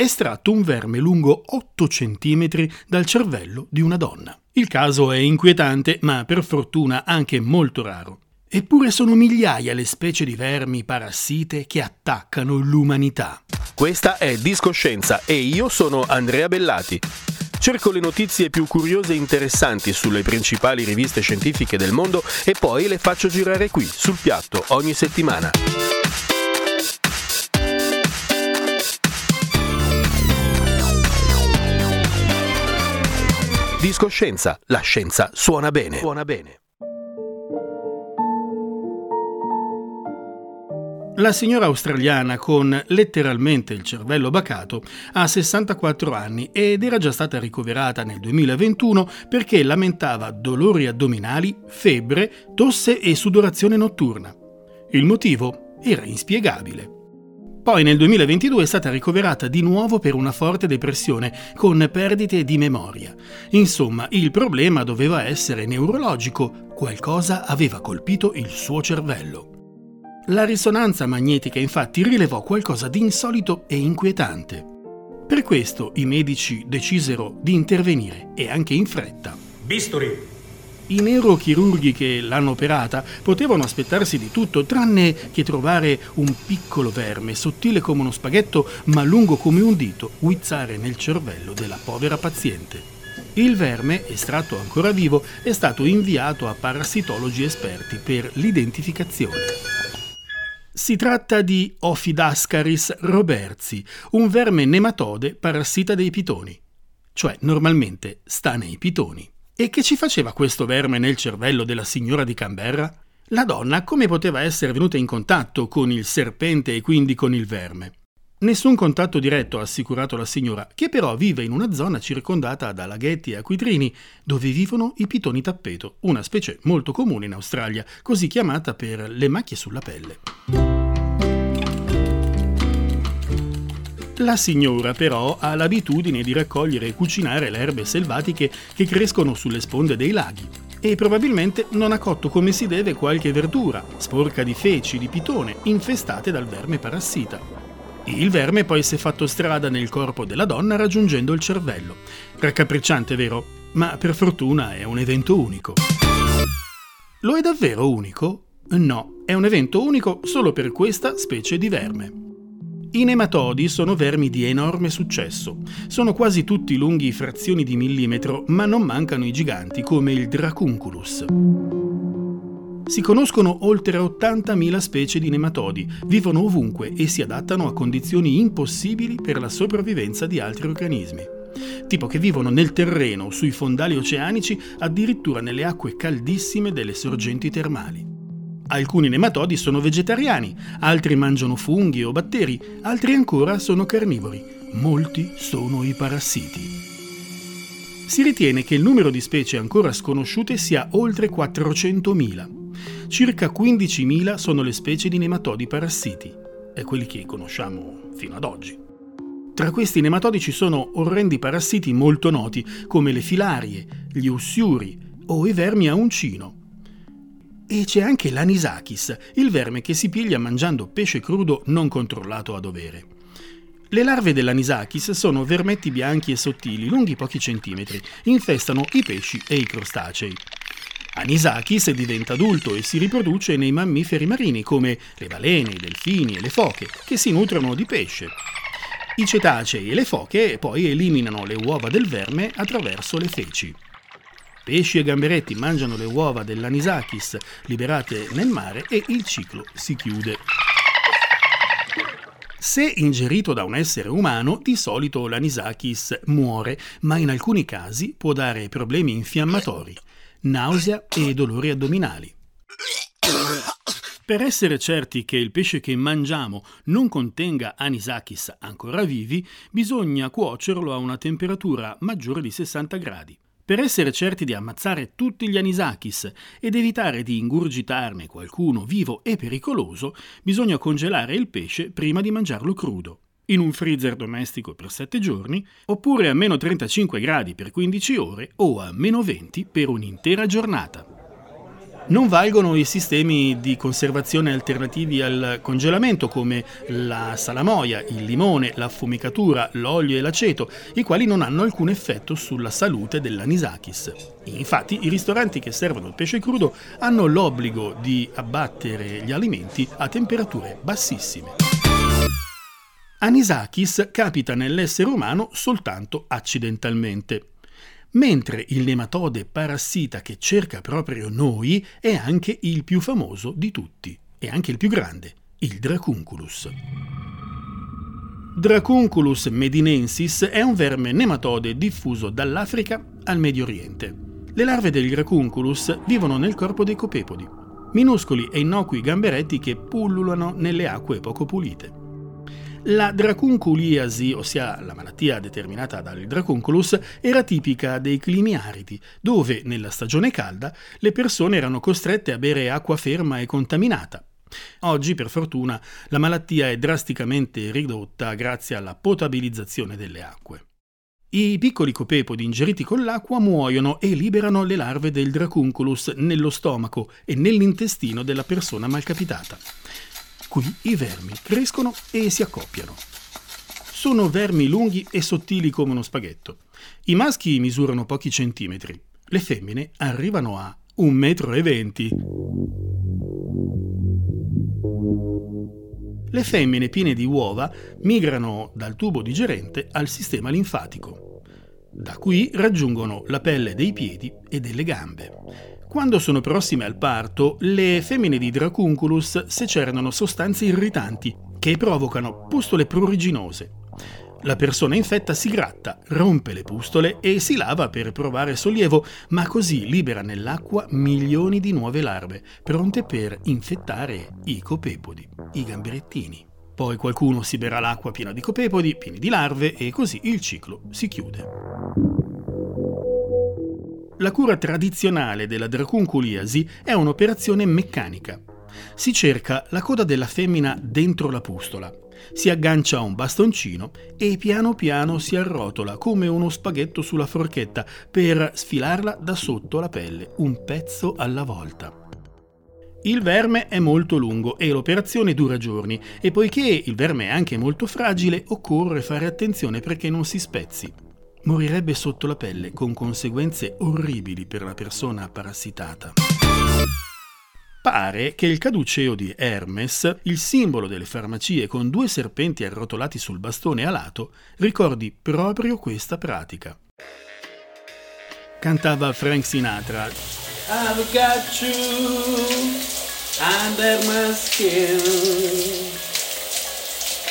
Estratto un verme lungo 8 cm dal cervello di una donna. Il caso è inquietante, ma per fortuna anche molto raro. Eppure sono migliaia le specie di vermi parassite che attaccano l'umanità. Questa è Discoscienza e io sono Andrea Bellati. Cerco le notizie più curiose e interessanti sulle principali riviste scientifiche del mondo e poi le faccio girare qui, sul piatto, ogni settimana. Discoscienza, la scienza suona bene. Suona bene. La signora australiana con letteralmente il cervello bacato ha 64 anni ed era già stata ricoverata nel 2021 perché lamentava dolori addominali, febbre, tosse e sudorazione notturna. Il motivo era inspiegabile. Poi nel 2022 è stata ricoverata di nuovo per una forte depressione con perdite di memoria. Insomma, il problema doveva essere neurologico, qualcosa aveva colpito il suo cervello. La risonanza magnetica infatti rilevò qualcosa di insolito e inquietante. Per questo i medici decisero di intervenire e anche in fretta. Bisturi, I neurochirurghi che l'hanno operata potevano aspettarsi di tutto tranne che trovare un piccolo verme sottile come uno spaghetto ma lungo come un dito guizzare nel cervello della povera paziente. Il verme, estratto ancora vivo, è stato inviato a parassitologi esperti per l'identificazione. Si tratta di Ophidascaris robertsi, un verme nematode parassita dei pitoni, cioè normalmente sta nei pitoni. E che ci faceva questo verme nel cervello della signora di Canberra? La donna come poteva essere venuta in contatto con il serpente e quindi con il verme? Nessun contatto diretto ha assicurato la signora, che però vive in una zona circondata da laghetti e acquitrini, dove vivono i pitoni tappeto, una specie molto comune in Australia, così chiamata per le macchie sulla pelle. La signora però ha l'abitudine di raccogliere e cucinare le erbe selvatiche che crescono sulle sponde dei laghi e probabilmente non ha cotto come si deve qualche verdura, sporca di feci di pitone, infestate dal verme parassita. Il verme poi si è fatto strada nel corpo della donna raggiungendo il cervello. Raccapricciante, vero? Ma per fortuna è un evento unico. Lo è davvero unico? No, è un evento unico solo per questa specie di verme. I nematodi sono vermi di enorme successo. Sono quasi tutti lunghi frazioni di millimetro, ma non mancano i giganti come il Dracunculus. Si conoscono oltre 80.000 specie di nematodi, vivono ovunque e si adattano a condizioni impossibili per la sopravvivenza di altri organismi. Tipo che vivono nel terreno, sui fondali oceanici, addirittura nelle acque caldissime delle sorgenti termali. Alcuni nematodi sono vegetariani, altri mangiano funghi o batteri, altri ancora sono carnivori. Molti sono i parassiti. Si ritiene che il numero di specie ancora sconosciute sia oltre 400.000. Circa 15.000 sono le specie di nematodi parassiti, e quelli che conosciamo fino ad oggi. Tra questi nematodi ci sono orrendi parassiti molto noti, come le filarie, gli ussiuri o i vermi a uncino. E c'è anche l'anisakis, il verme che si piglia mangiando pesce crudo non controllato a dovere. Le larve dell'anisakis sono vermetti bianchi e sottili, lunghi pochi centimetri, infestano i pesci e i crostacei. Anisakis diventa adulto e si riproduce nei mammiferi marini come le balene, i delfini e le foche, che si nutrono di pesce. I cetacei e le foche poi eliminano le uova del verme attraverso le feci. Pesci e gamberetti mangiano le uova dell'anisakis liberate nel mare e il ciclo si chiude. Se ingerito da un essere umano, di solito l'anisakis muore, ma in alcuni casi può dare problemi infiammatori, nausea e dolori addominali. Per essere certi che il pesce che mangiamo non contenga anisakis ancora vivi, bisogna cuocerlo a una temperatura maggiore di 60 gradi. Per essere certi di ammazzare tutti gli anisakis ed evitare di ingurgitarne qualcuno vivo e pericoloso, bisogna congelare il pesce prima di mangiarlo crudo in un freezer domestico per 7 giorni, oppure a meno 35 gradi per 15 ore o a meno 20 per un'intera giornata. Non valgono i sistemi di conservazione alternativi al congelamento come la salamoia, il limone, l'affumicatura, l'olio e l'aceto, i quali non hanno alcun effetto sulla salute dell'anisakis. Infatti i ristoranti che servono il pesce crudo hanno l'obbligo di abbattere gli alimenti a temperature bassissime. Anisakis capita nell'essere umano soltanto accidentalmente mentre il nematode parassita che cerca proprio noi è anche il più famoso di tutti e anche il più grande, il Dracunculus. Dracunculus medinensis è un verme nematode diffuso dall'Africa al Medio Oriente. Le larve del Dracunculus vivono nel corpo dei copepodi, minuscoli e innocui gamberetti che pullulano nelle acque poco pulite. La dracunculiasi, ossia la malattia determinata dal dracunculus, era tipica dei climi aridi, dove nella stagione calda le persone erano costrette a bere acqua ferma e contaminata. Oggi, per fortuna, la malattia è drasticamente ridotta grazie alla potabilizzazione delle acque. I piccoli copepodi ingeriti con l'acqua muoiono e liberano le larve del dracunculus nello stomaco e nell'intestino della persona malcapitata. Qui i vermi crescono e si accoppiano. Sono vermi lunghi e sottili come uno spaghetto. I maschi misurano pochi centimetri, le femmine arrivano a un metro e venti. Le femmine piene di uova migrano dal tubo digerente al sistema linfatico. Da qui raggiungono la pelle dei piedi e delle gambe. Quando sono prossime al parto, le femmine di Dracunculus secernano sostanze irritanti che provocano pustole pruriginose. La persona infetta si gratta, rompe le pustole e si lava per provare sollievo, ma così libera nell'acqua milioni di nuove larve, pronte per infettare i copepodi, i gamberettini. Poi qualcuno si berà l'acqua piena di copepodi, pieni di larve e così il ciclo si chiude. La cura tradizionale della dracunculiasi è un'operazione meccanica. Si cerca la coda della femmina dentro la pustola, si aggancia un bastoncino e piano piano si arrotola come uno spaghetto sulla forchetta per sfilarla da sotto la pelle, un pezzo alla volta. Il verme è molto lungo e l'operazione dura giorni e poiché il verme è anche molto fragile occorre fare attenzione perché non si spezzi morirebbe sotto la pelle con conseguenze orribili per la persona parassitata. Pare che il caduceo di Hermes, il simbolo delle farmacie con due serpenti arrotolati sul bastone alato, ricordi proprio questa pratica. Cantava Frank Sinatra. I've got you under my skin.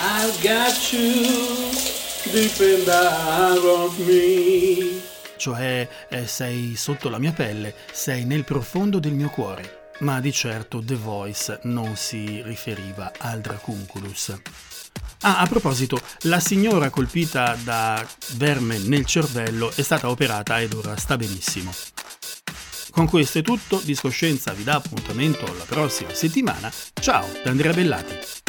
I've got you depend of me. Cioè eh, sei sotto la mia pelle, sei nel profondo del mio cuore. Ma di certo The Voice non si riferiva al Dracunculus. Ah, a proposito, la signora colpita da verme nel cervello è stata operata ed ora sta benissimo. Con questo è tutto, Discoscienza vi dà appuntamento la prossima settimana. Ciao da Andrea Bellati.